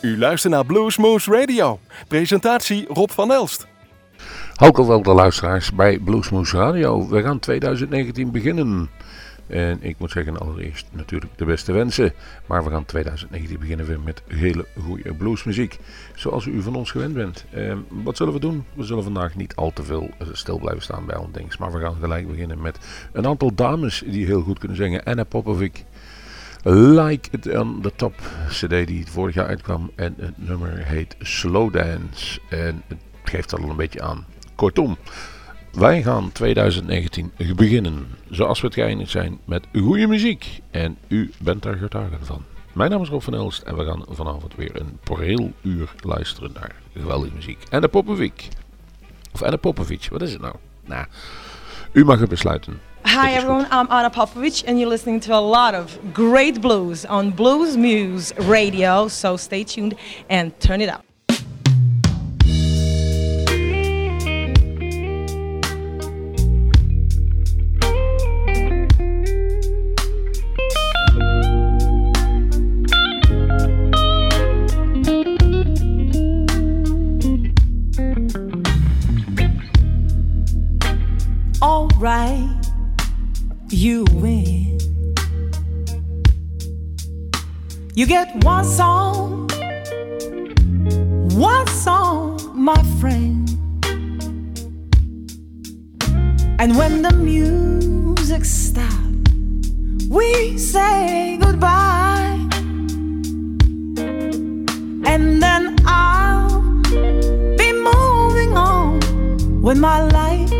U luistert naar Bluesmoose Radio. Presentatie Rob van Elst. Wel de luisteraars bij Bluesmoose Radio. We gaan 2019 beginnen. En ik moet zeggen, allereerst natuurlijk de beste wensen. Maar we gaan 2019 beginnen weer met hele goede bluesmuziek. Zoals u van ons gewend bent. Eh, wat zullen we doen? We zullen vandaag niet al te veel stil blijven staan bij ons Maar we gaan gelijk beginnen met een aantal dames die heel goed kunnen zingen. Anna Popovic. Like It On The Top cd die vorig jaar uitkwam. En het nummer heet Slow Dance. En het geeft al een beetje aan. Kortom, wij gaan 2019 beginnen zoals we het geëindigd zijn met goede muziek. En u bent daar getuige van. Mijn naam is Rob van Elst en we gaan vanavond weer een heel uur luisteren naar geweldige muziek. En de Popovic. Of Anna Popovic, wat is het nou? Nou, u mag het besluiten. Hi everyone, I'm Anna Popovic and you're listening to a lot of great blues on Blues Moose Radio. So stay tuned and turn it up. All right you win. You get one song, one song, my friend. And when the music stops, we say goodbye. And then I'll be moving on with my life.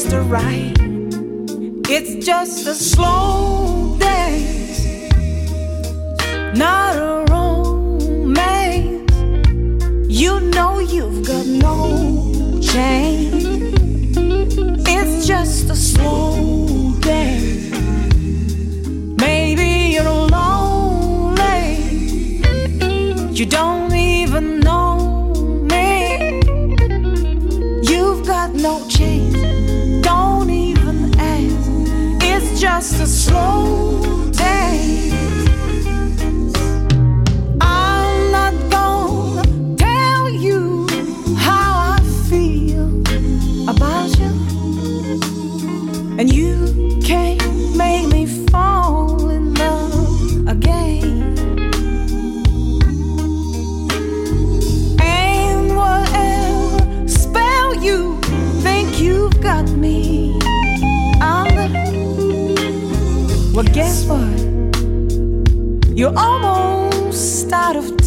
Mr. Right. It's just a slow dance, not a romance. You know you've got no change. It's just a slow dance. Maybe you're lonely. You don't just a slow day. Guess what? You're almost out of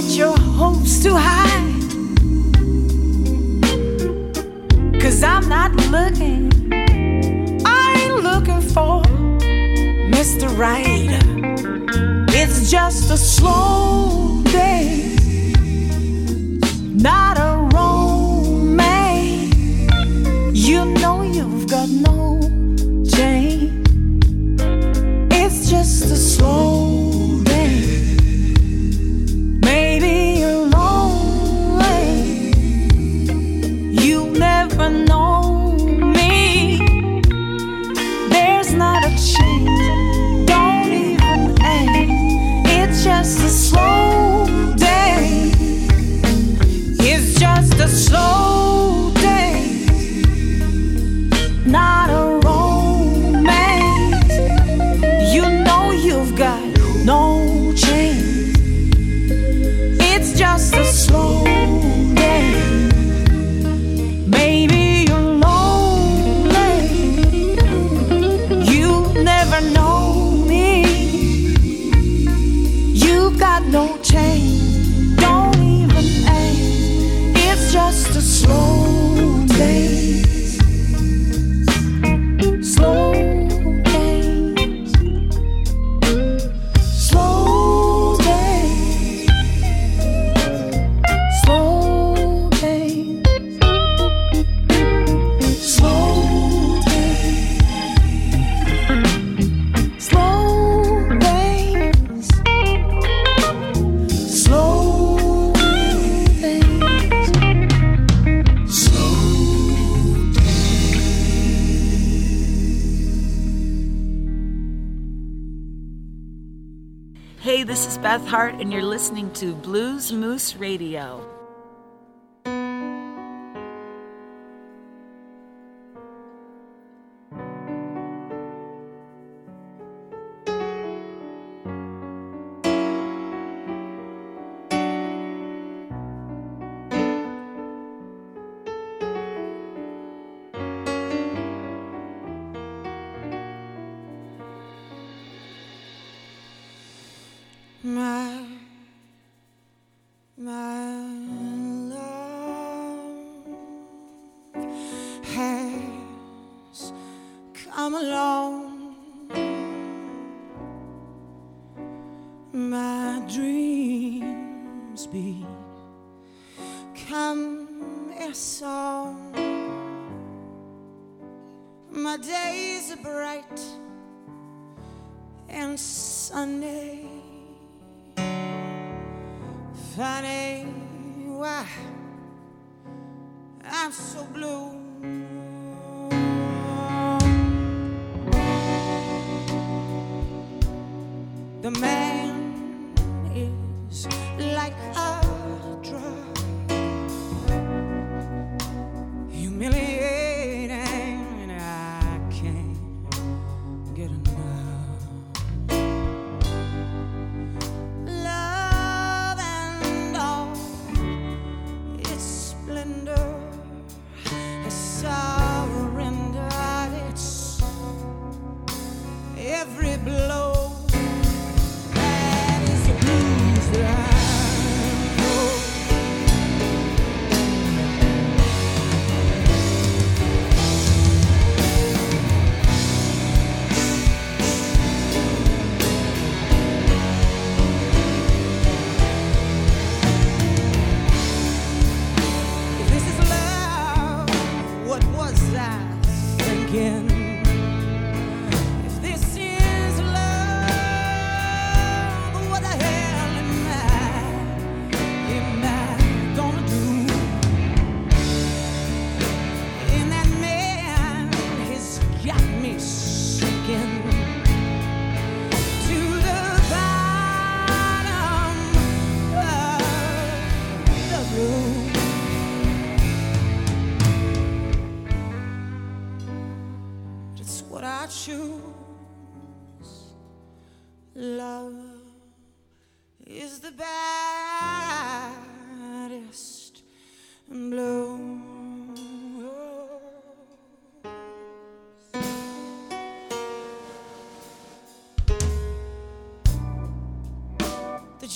set your hopes too high. Cause I'm not looking, I ain't looking for Mr. Right. It's just a slow day, not a romance. You know you've got no change. It's just a slow Hey, this is Beth Hart, and you're listening to Blues Moose Radio.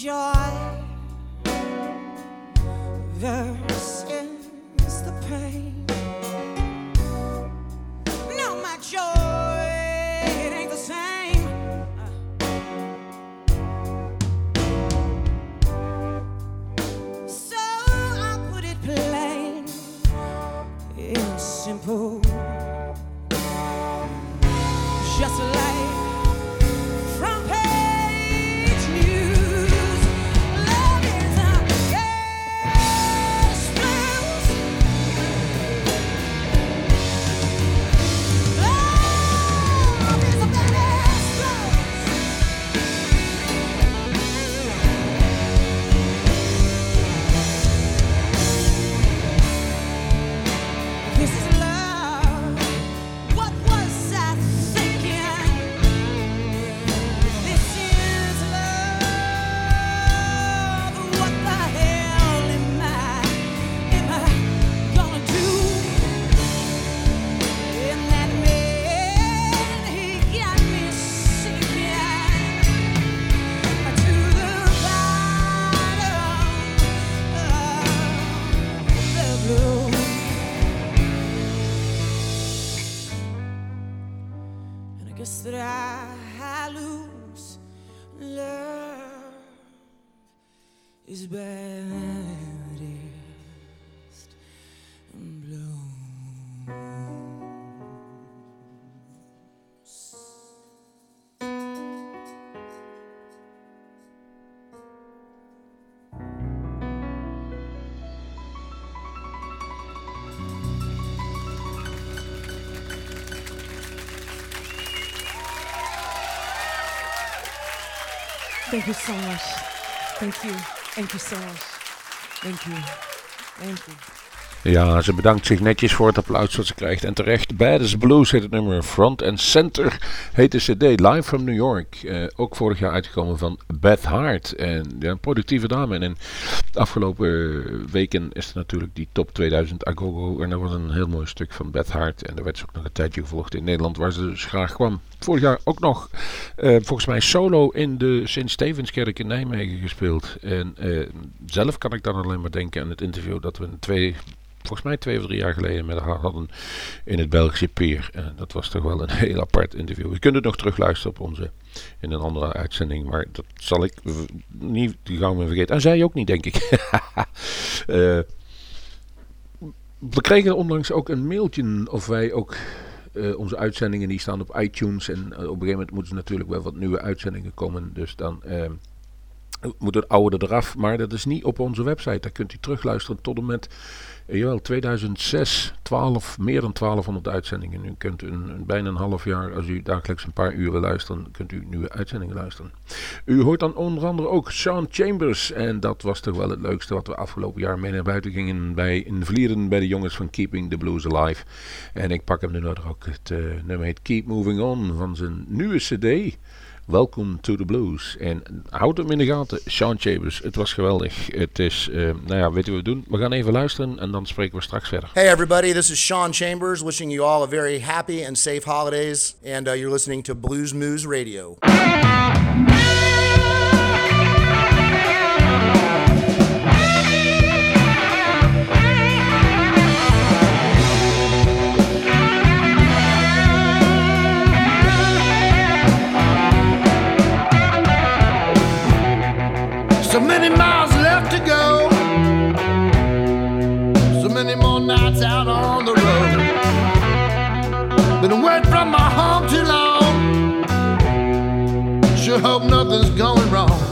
joy. Thank you so much. Thank you. Thank you so much. Thank you. Thank you. Ja, ze bedankt zich netjes voor het applaus dat ze krijgt. En terecht, Badass Blues heet het nummer. Front and Center heet de cd. Live from New York. Eh, ook vorig jaar uitgekomen van Beth Hart. En ja, een productieve dame. En in de afgelopen weken is er natuurlijk die top 2000 Agogo. En dat was een heel mooi stuk van Beth Hart. En daar werd ze ook nog een tijdje gevolgd in Nederland, waar ze dus graag kwam. Vorig jaar ook nog, eh, volgens mij, solo in de Sint-Stevenskerk in Nijmegen gespeeld. En eh, zelf kan ik dan alleen maar denken aan het interview dat we twee volgens mij twee of drie jaar geleden met haar hadden in het Belgische Peer. En dat was toch wel een heel apart interview. Je kunt het nog terugluisteren op onze, in een andere uitzending, maar dat zal ik niet gauw meer vergeten. En zij ook niet, denk ik. Eh, we kregen onlangs ook een mailtje of wij ook eh, onze uitzendingen die staan op iTunes. En eh, op een gegeven moment moeten er natuurlijk wel wat nieuwe uitzendingen komen. Dus dan eh, moet het oude eraf. Maar dat is niet op onze website. Daar kunt u terugluisteren tot en met eh, jawel, 2006. 12, meer dan 1200 uitzendingen. U kunt een, bijna een half jaar, als u dagelijks een paar uren luistert, kunt u nieuwe uitzendingen luisteren. U hoort dan onder andere ook Sean Chambers. En dat was toch wel het leukste wat we afgelopen jaar mee naar buiten gingen. Bij, in Vlieren bij de jongens van Keeping the Blues Alive. En ik pak hem nu nog ook. Het eh, nummer heet Keep Moving On van zijn nieuwe cd. Welcome to the Blues. En houd hem in de gaten, Sean Chambers. Het was geweldig. Het is, eh, nou ja, weet je wat we doen? We gaan even luisteren en dan spreken we straks verder. Hey, everybody, this is Sean Chambers wishing you all a very happy and safe holidays. And uh, you're listening to Blues Moose Radio. Hope nothing's going wrong.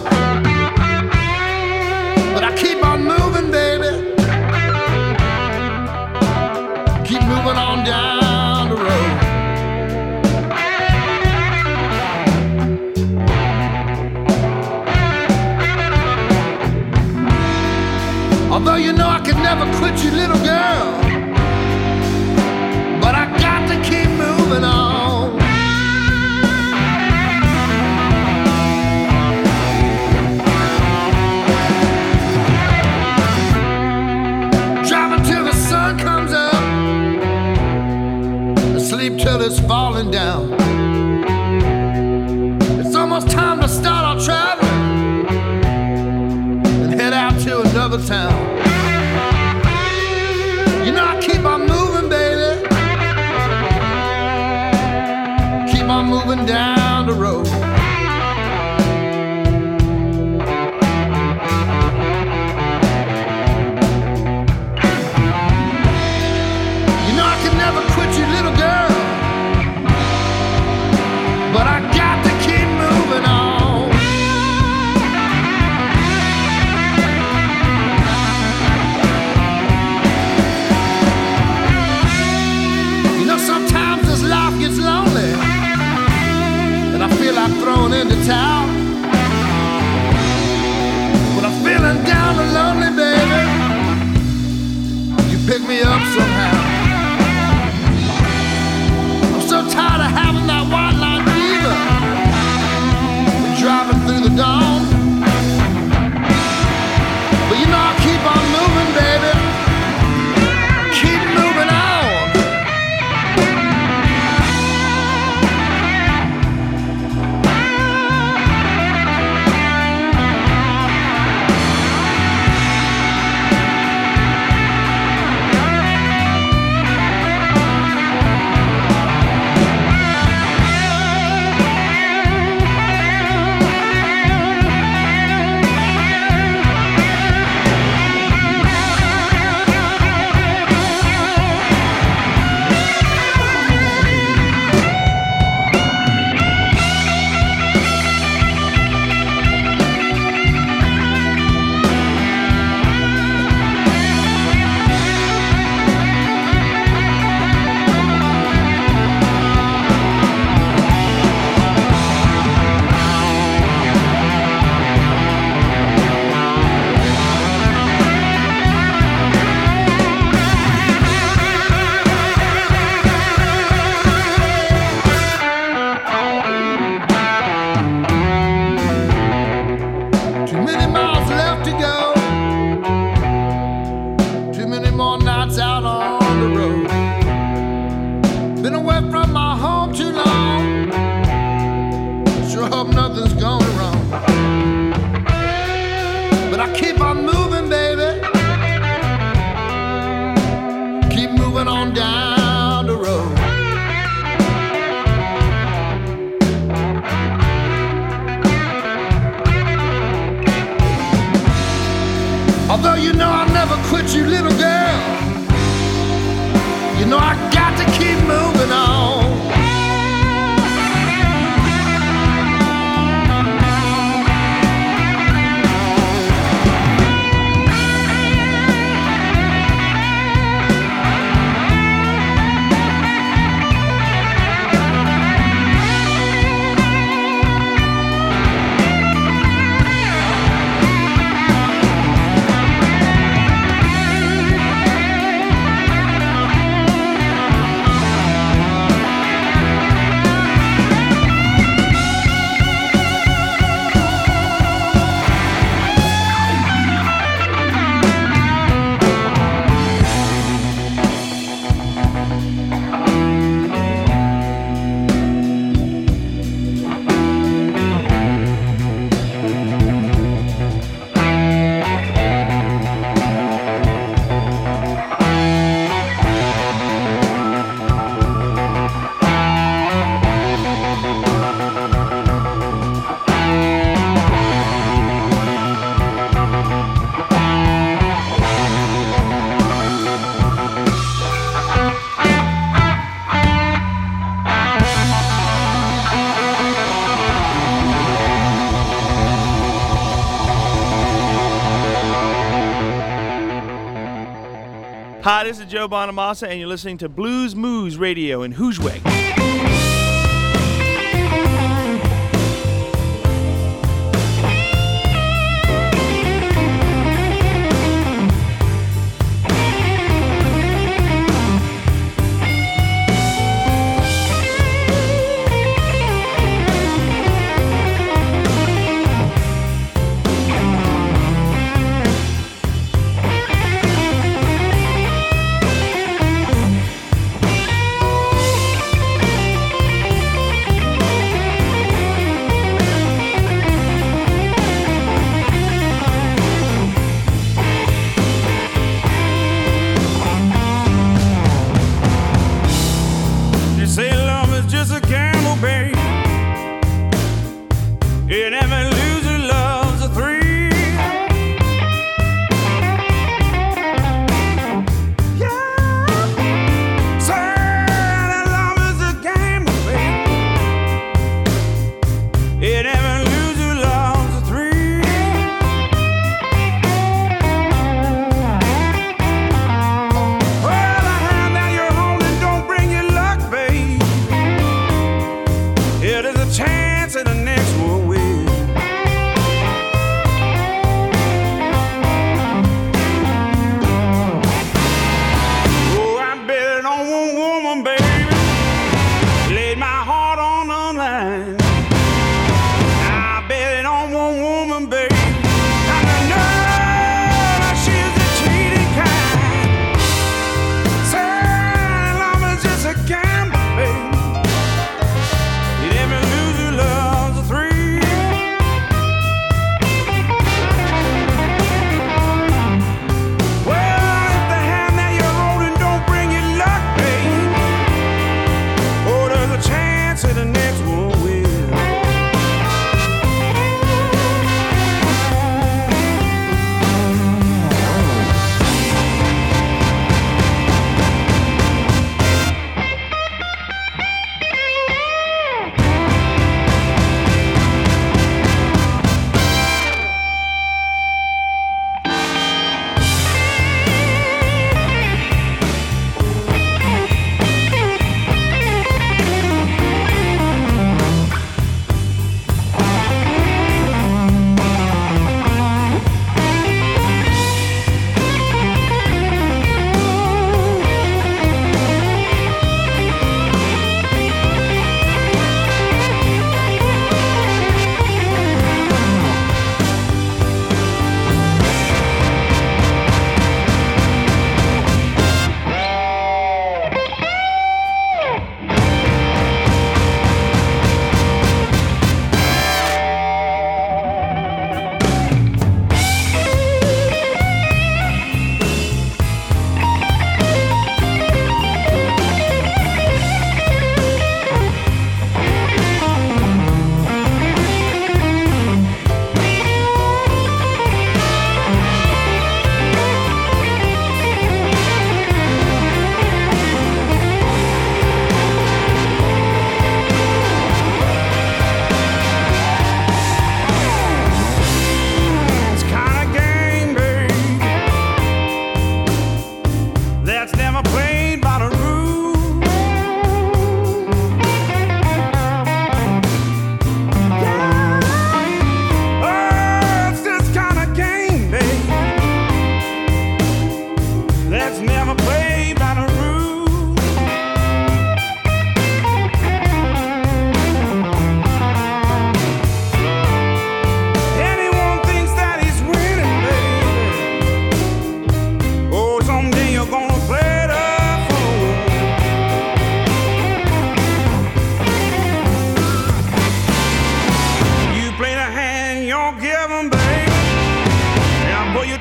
Joe Bonamassa, and you're listening to Blues Moose Radio in Groesbeek.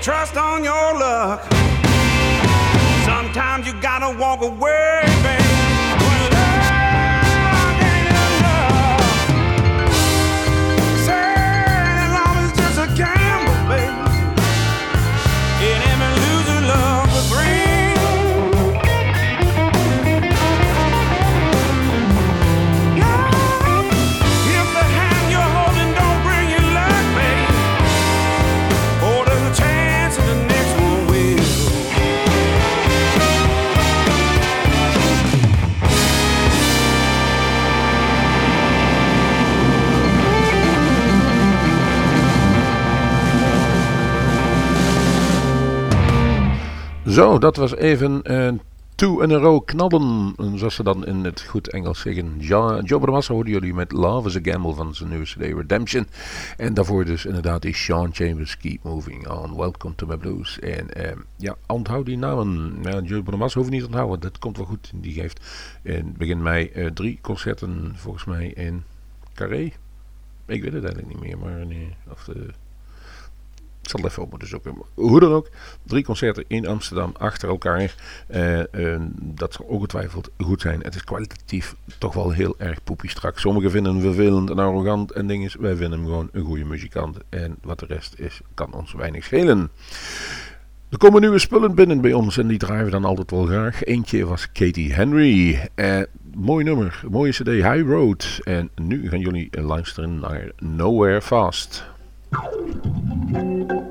trust on your luck. Sometimes you gotta walk away. Zo, dat was even een two in a row knallen. Zoals ze dan in het goed Engels zeggen. Ja, Joe Bramassa hoorden jullie met Love is a Gamble van zijn nieuwe CD Redemption. En daarvoor dus inderdaad die Sean Chambers Keep Moving On. Welcome to my blues. En eh, ja, onthoud die namen. Ja, Joe Bramassa hoeft niet te onthouden. Dat komt wel goed. Die geeft in begin mei eh, drie concerten volgens mij in Carré. Ik weet het eigenlijk niet meer, maar nee, of de ik zal het even op moeten zoeken. Hoe dan ook, drie concerten in Amsterdam achter elkaar. Uh, dat zal ongetwijfeld goed zijn. Het is kwalitatief toch wel heel erg poepie strak. Sommigen vinden hem vervelend en arrogant en dingen. Wij vinden hem gewoon een goede muzikant. En wat de rest is, kan ons weinig schelen. Er komen nieuwe spullen binnen bij ons en die draaien we dan altijd wel graag. Eentje was Katie Henry. Uh, mooi nummer, mooie cd High Road. En nu gaan jullie luisteren naar Nowhere Fast. thank you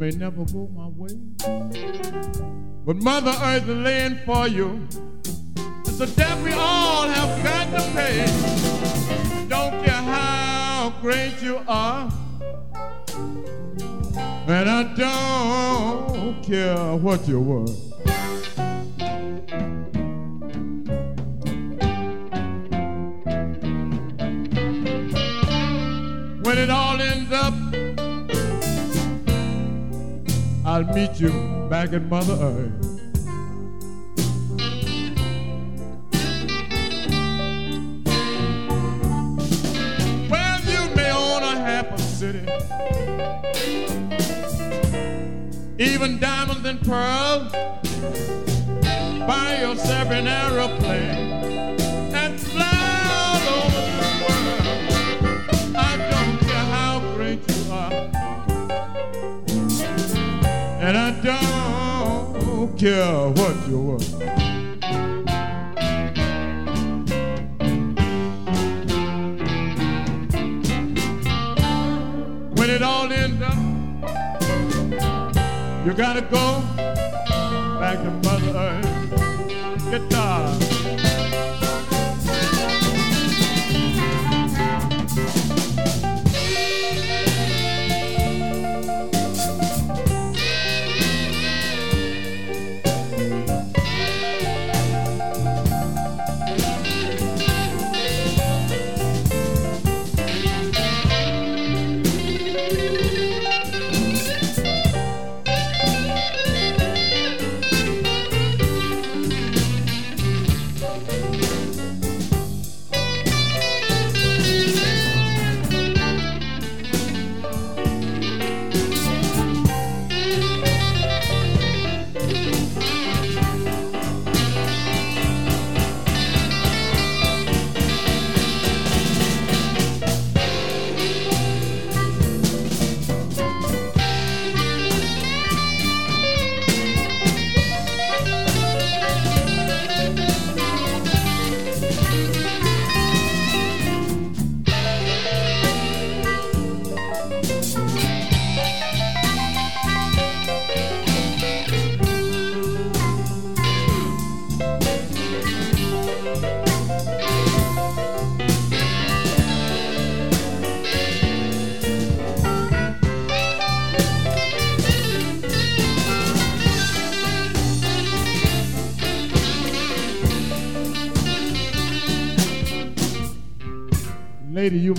may never go my way. But Mother Earth laying for you. It's a debt we all have got to pay. Don't care how great you are. And I don't care what you're worth. Meet you back at Mother Earth. Well, you may own a half a city, even diamonds and pearls. Buy yourself an aeroplane care what you're worth. When it all ends up, you gotta go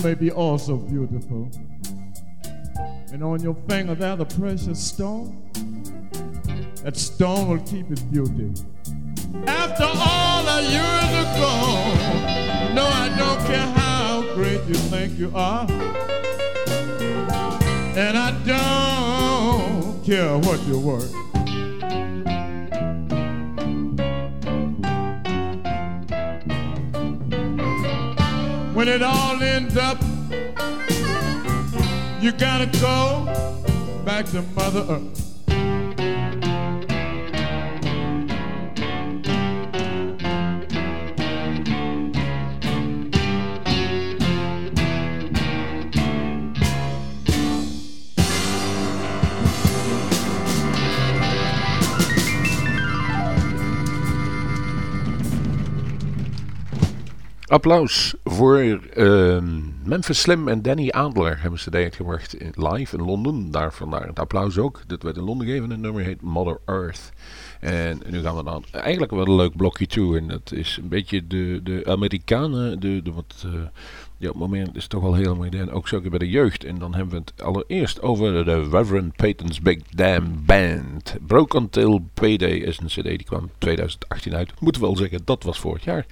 may be also beautiful. And on your finger there's a precious stone. That stone will keep its beauty. After all the years gone, no, I don't care how great you think you are. And I don't care what you're worth. When it all ends up, you gotta go back to Mother Earth. Applaus voor ehm, Memphis Slim en Danny Adler hebben ze uitgebracht in- live in Londen. Daar vandaar het applaus ook. Dit werd in Londen gegeven. Het nummer heet Mother Earth. En nu gaan we dan eigenlijk wel een leuk blokje toe. En dat is een beetje de, de Amerikanen, de, de wat... eh, ja, op het moment is het toch wel heel modern. Ook zeker bij de jeugd. En dan hebben we het allereerst over de Reverend Peyton's Big Damn Band. Broke Until Payday is een cd die kwam 2018 uit. Moeten we wel zeggen, dat was vorig jaar.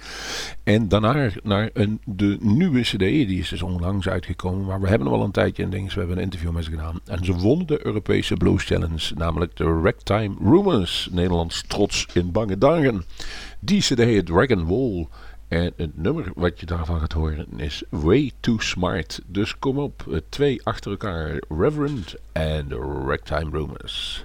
En daarna naar een, de nieuwe cd. Die is dus onlangs uitgekomen. Maar we hebben hem al een tijdje in dingen. We hebben een interview met ze gedaan. En ze wonnen de Europese Blues Challenge. Namelijk de Ragtime Rumors. Nederlands trots in bange dagen. Die cd heet Dragon Wall. En het nummer wat je daarvan gaat horen is Way Too Smart. Dus kom op, eh, twee achter elkaar. Reverend en Ragtime Rumors.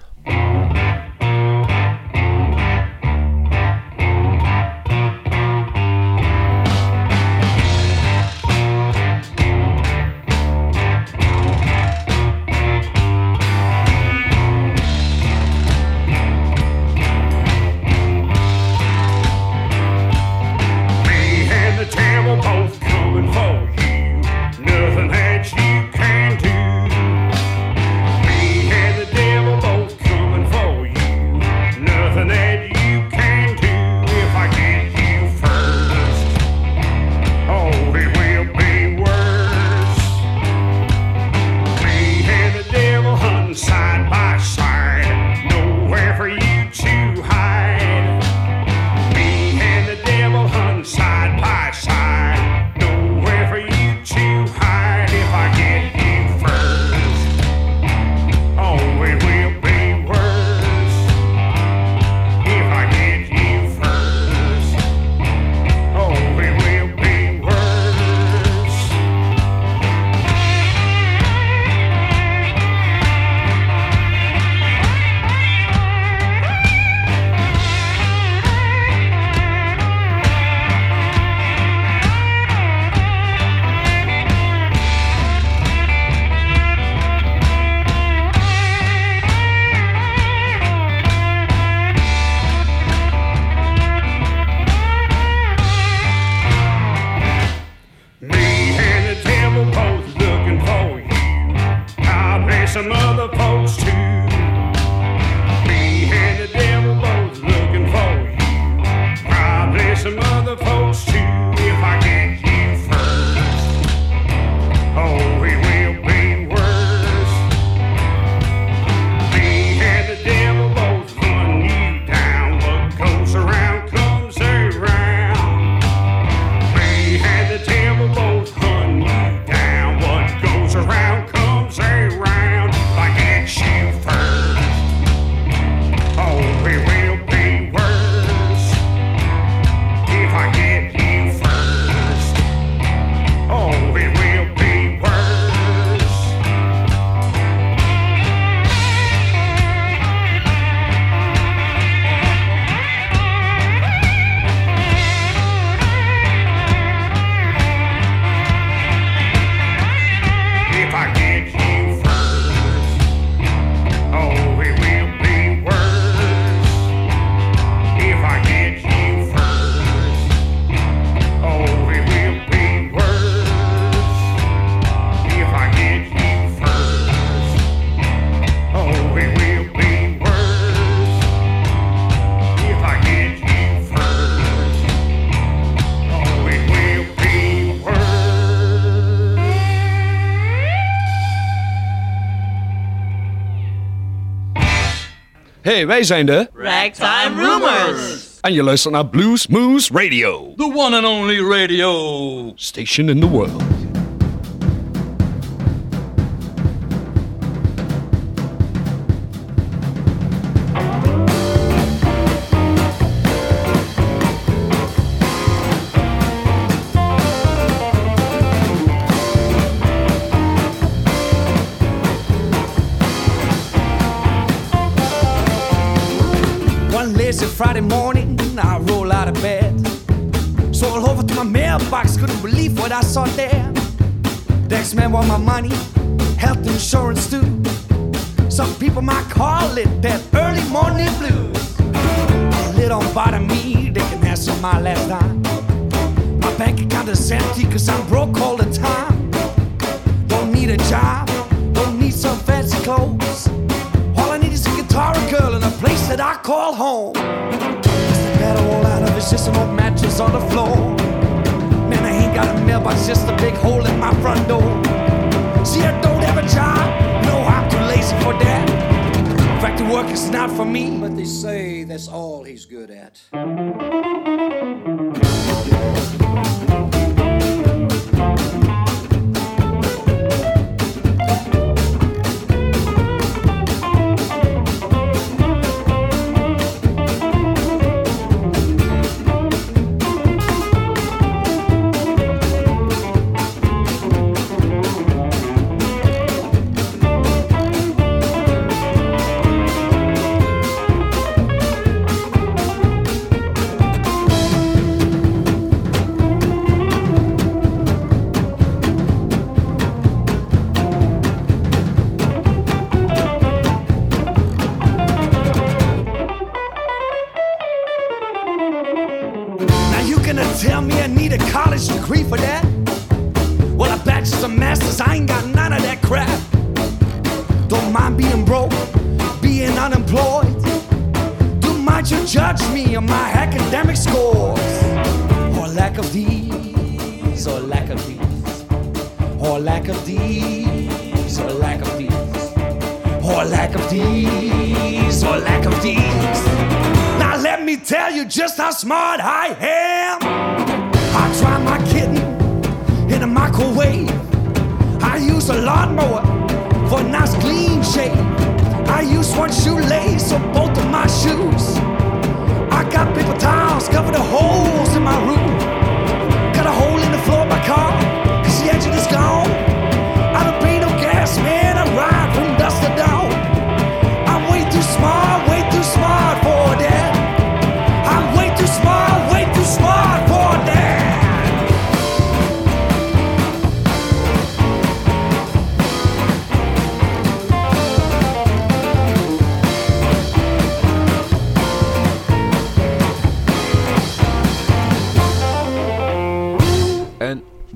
Hey, wij zijn de Ragtime Rumors. En je luistert naar Blues Moose Radio. The one and only radio. Station in the world. Friday morning, I roll out of bed. Stroll over to my mailbox, couldn't believe what I saw there. Next man want my money, health insurance too. Some people might call it that early morning blues. Well, it don't bother me, they can have some my last dime. My bank account is empty cause I'm broke all the time. Don't need a job, don't need some fancy clothes. All I need is a guitar, a girl, and a place that I call home. On the floor. Man, I ain't got a mailbox, just a big hole in my front door. See, I don't have a job, no, I'm too lazy for that. In fact, the work is not for me. But they say that's all he's good at. Gonna tell me I need a college degree for that? Well, a bachelor's and master's, I ain't got none of that crap. Don't mind being broke, being unemployed. Don't mind you judge me on my academic scores, or lack of these, or lack of these, or lack of these, or lack of these, or lack of these, or lack of these. Me tell you just how smart I am. I try my kitten in a microwave. I use a lawnmower for a nice clean shave. I use one shoelace on both of my shoes. I got paper towels cover the holes in my roof.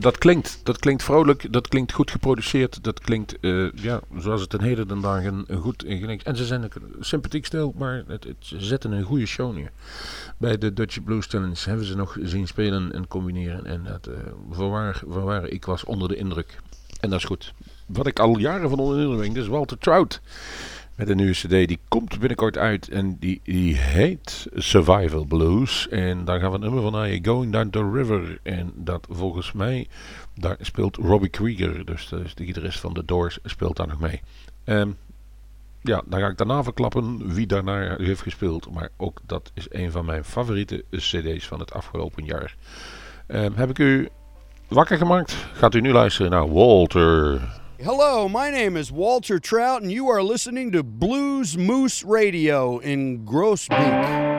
Dat klinkt, dat klinkt vrolijk, dat klinkt goed geproduceerd, dat klinkt, eh, ja, zoals het een heden den dagen goed ingelicht. En ze zijn sympathiek stil, maar het, het, ze zetten een goede show neer. Bij de Dutch Blues Challenge hebben ze nog zien spelen en combineren. En dat, eh voorwaar, voorwaar, ik was onder de indruk. En dat is goed. Wat ik al jaren van onder de indruk ben, is Walter Trout. Met een nieuwe cd, die komt binnenkort uit en die, die heet Survival Blues. En daar gaan we het nummer van naaien, Going Down the River. En dat volgens mij, daar speelt Robbie Krieger, dus is de gitarist van The Doors, speelt daar nog mee. Ehm, ja, dan ga ik daarna verklappen wie daarna heeft gespeeld. Maar ook dat is een van mijn favoriete cd's van het afgelopen jaar. Ehm, heb ik u wakker gemaakt? Gaat u nu luisteren naar Walter. Hello, my name is Walter Trout, and you are listening to Blues Moose Radio in Groesbeek.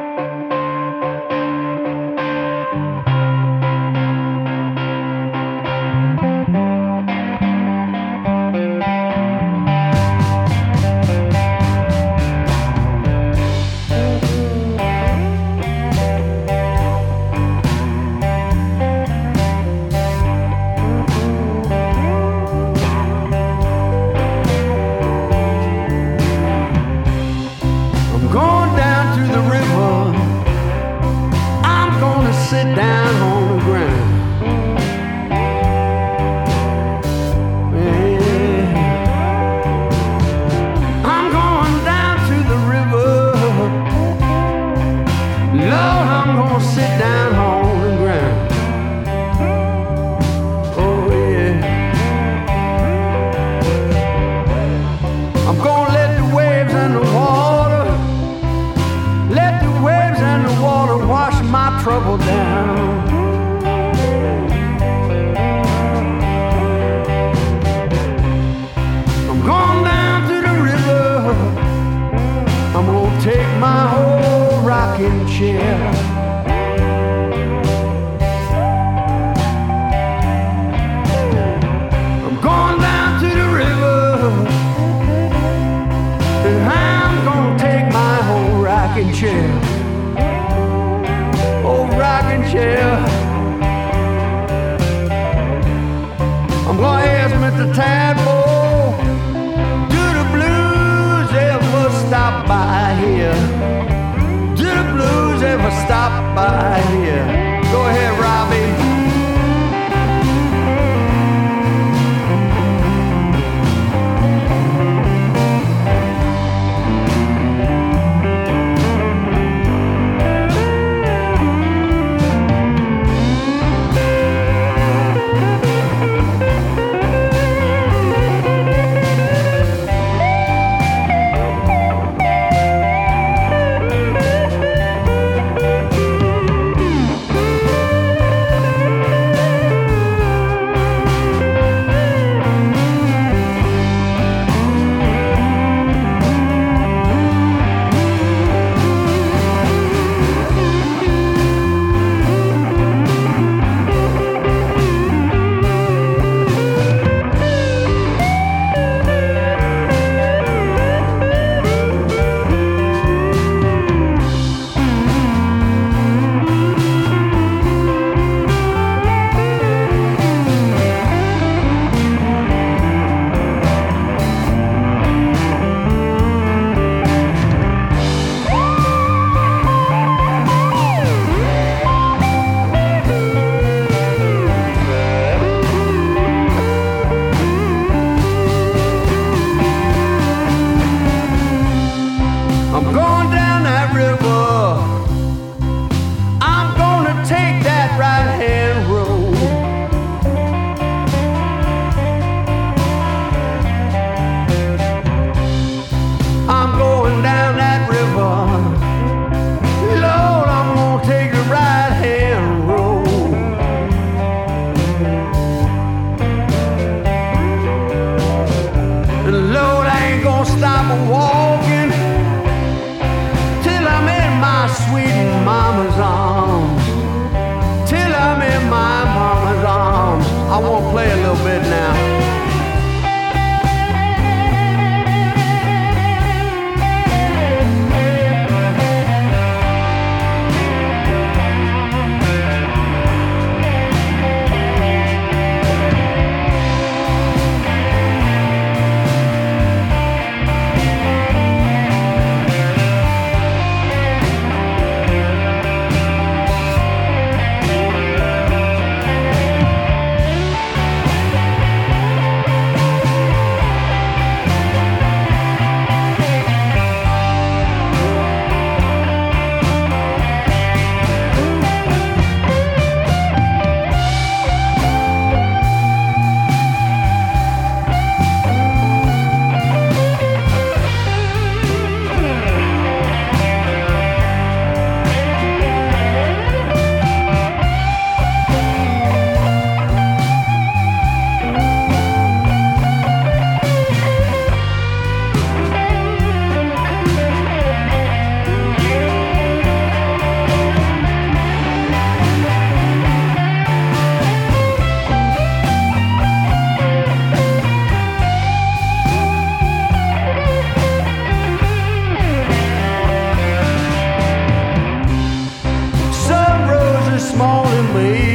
Rose this morning,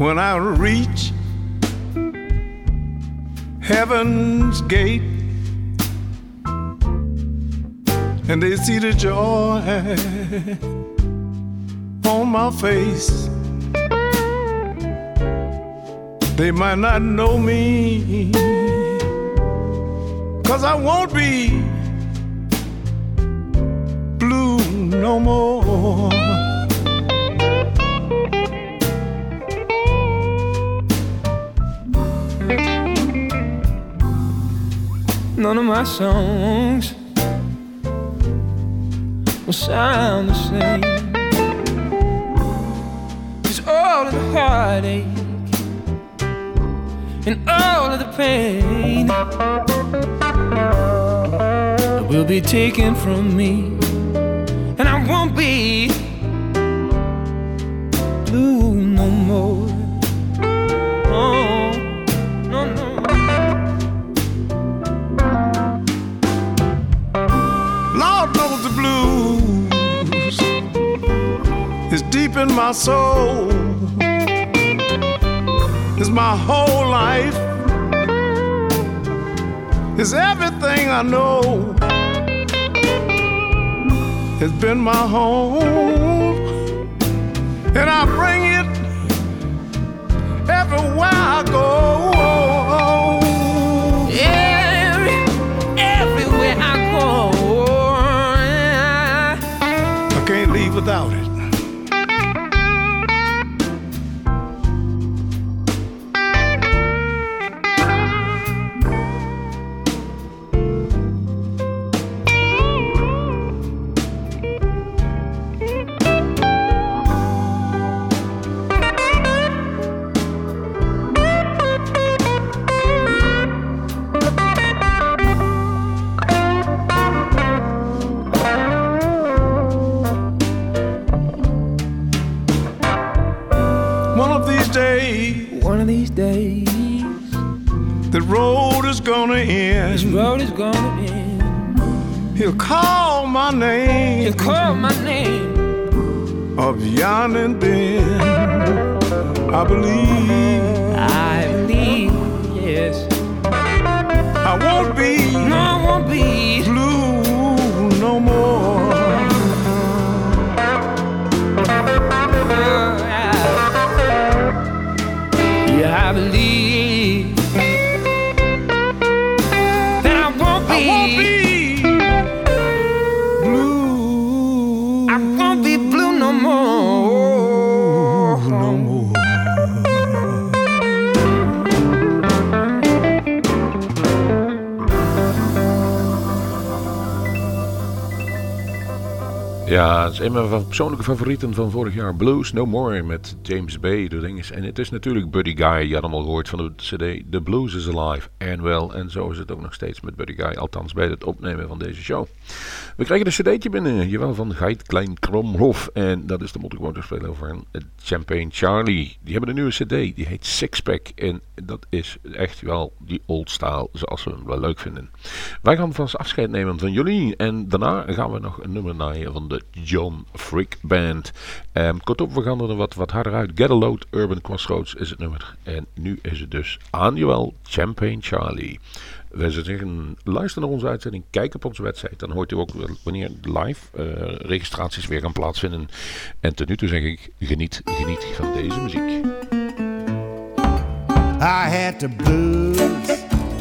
when I reach heaven's gate and they see the joy on my face. They might not know me, cause I won't be blue no more. None of my songs will sound the same. Cause all of the heartache and all of the pain will be taken from me, and I won't be blue no more. In my soul. It's my whole life. It's everything I know. It's been my home. And I bring it everywhere I go. Call my name. He'll call my name. of and Ben. I believe een van mijn persoonlijke favorieten van vorig jaar. Blues No More met James Bay, de ding is. En het is natuurlijk Buddy Guy. Je had hem al gehoord van de cd The Blues is Alive. En wel, en zo is het ook nog steeds met Buddy Guy. Althans bij het opnemen van deze show. We krijgen een cd'tje binnen, jawel, van Geit Klein Kromhof. En dat is de multiquote van Champagne Charlie. Die hebben een nieuwe cd, die heet Sixpack. En dat is echt wel die old style, zoals we hem wel leuk vinden. Wij gaan vast afscheid nemen van jullie. En daarna gaan we nog een nummer naaien van de John Frick Band. Um, kortom, we gaan er wat, wat harder uit. Get a Load, Urban Crossroads is het nummer. En nu is het dus aan jawel, Champagne Charlie. We zeggen, luister naar onze uitzending, kijk op onze website. Dan hoort u ook wanneer live uh, registraties weer gaan plaatsvinden. En ten nu toe zeg ik, geniet, geniet van deze muziek. I had the blues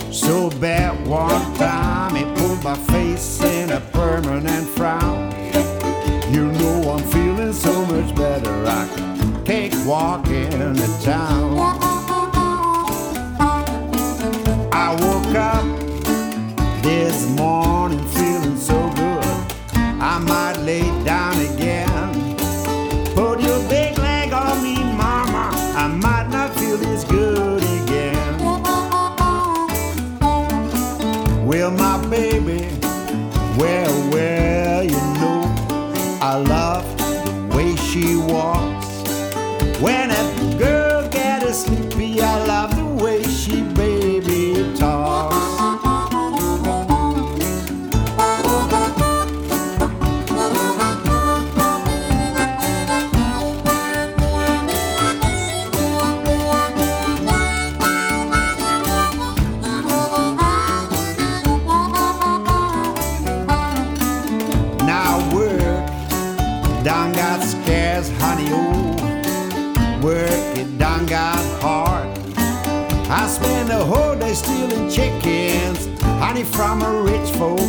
so bad one time it put my face in a permanent frown. You know I'm feeling so much better. I can cakewalk in the town. Morning feeling so good. I might lay from a rich folk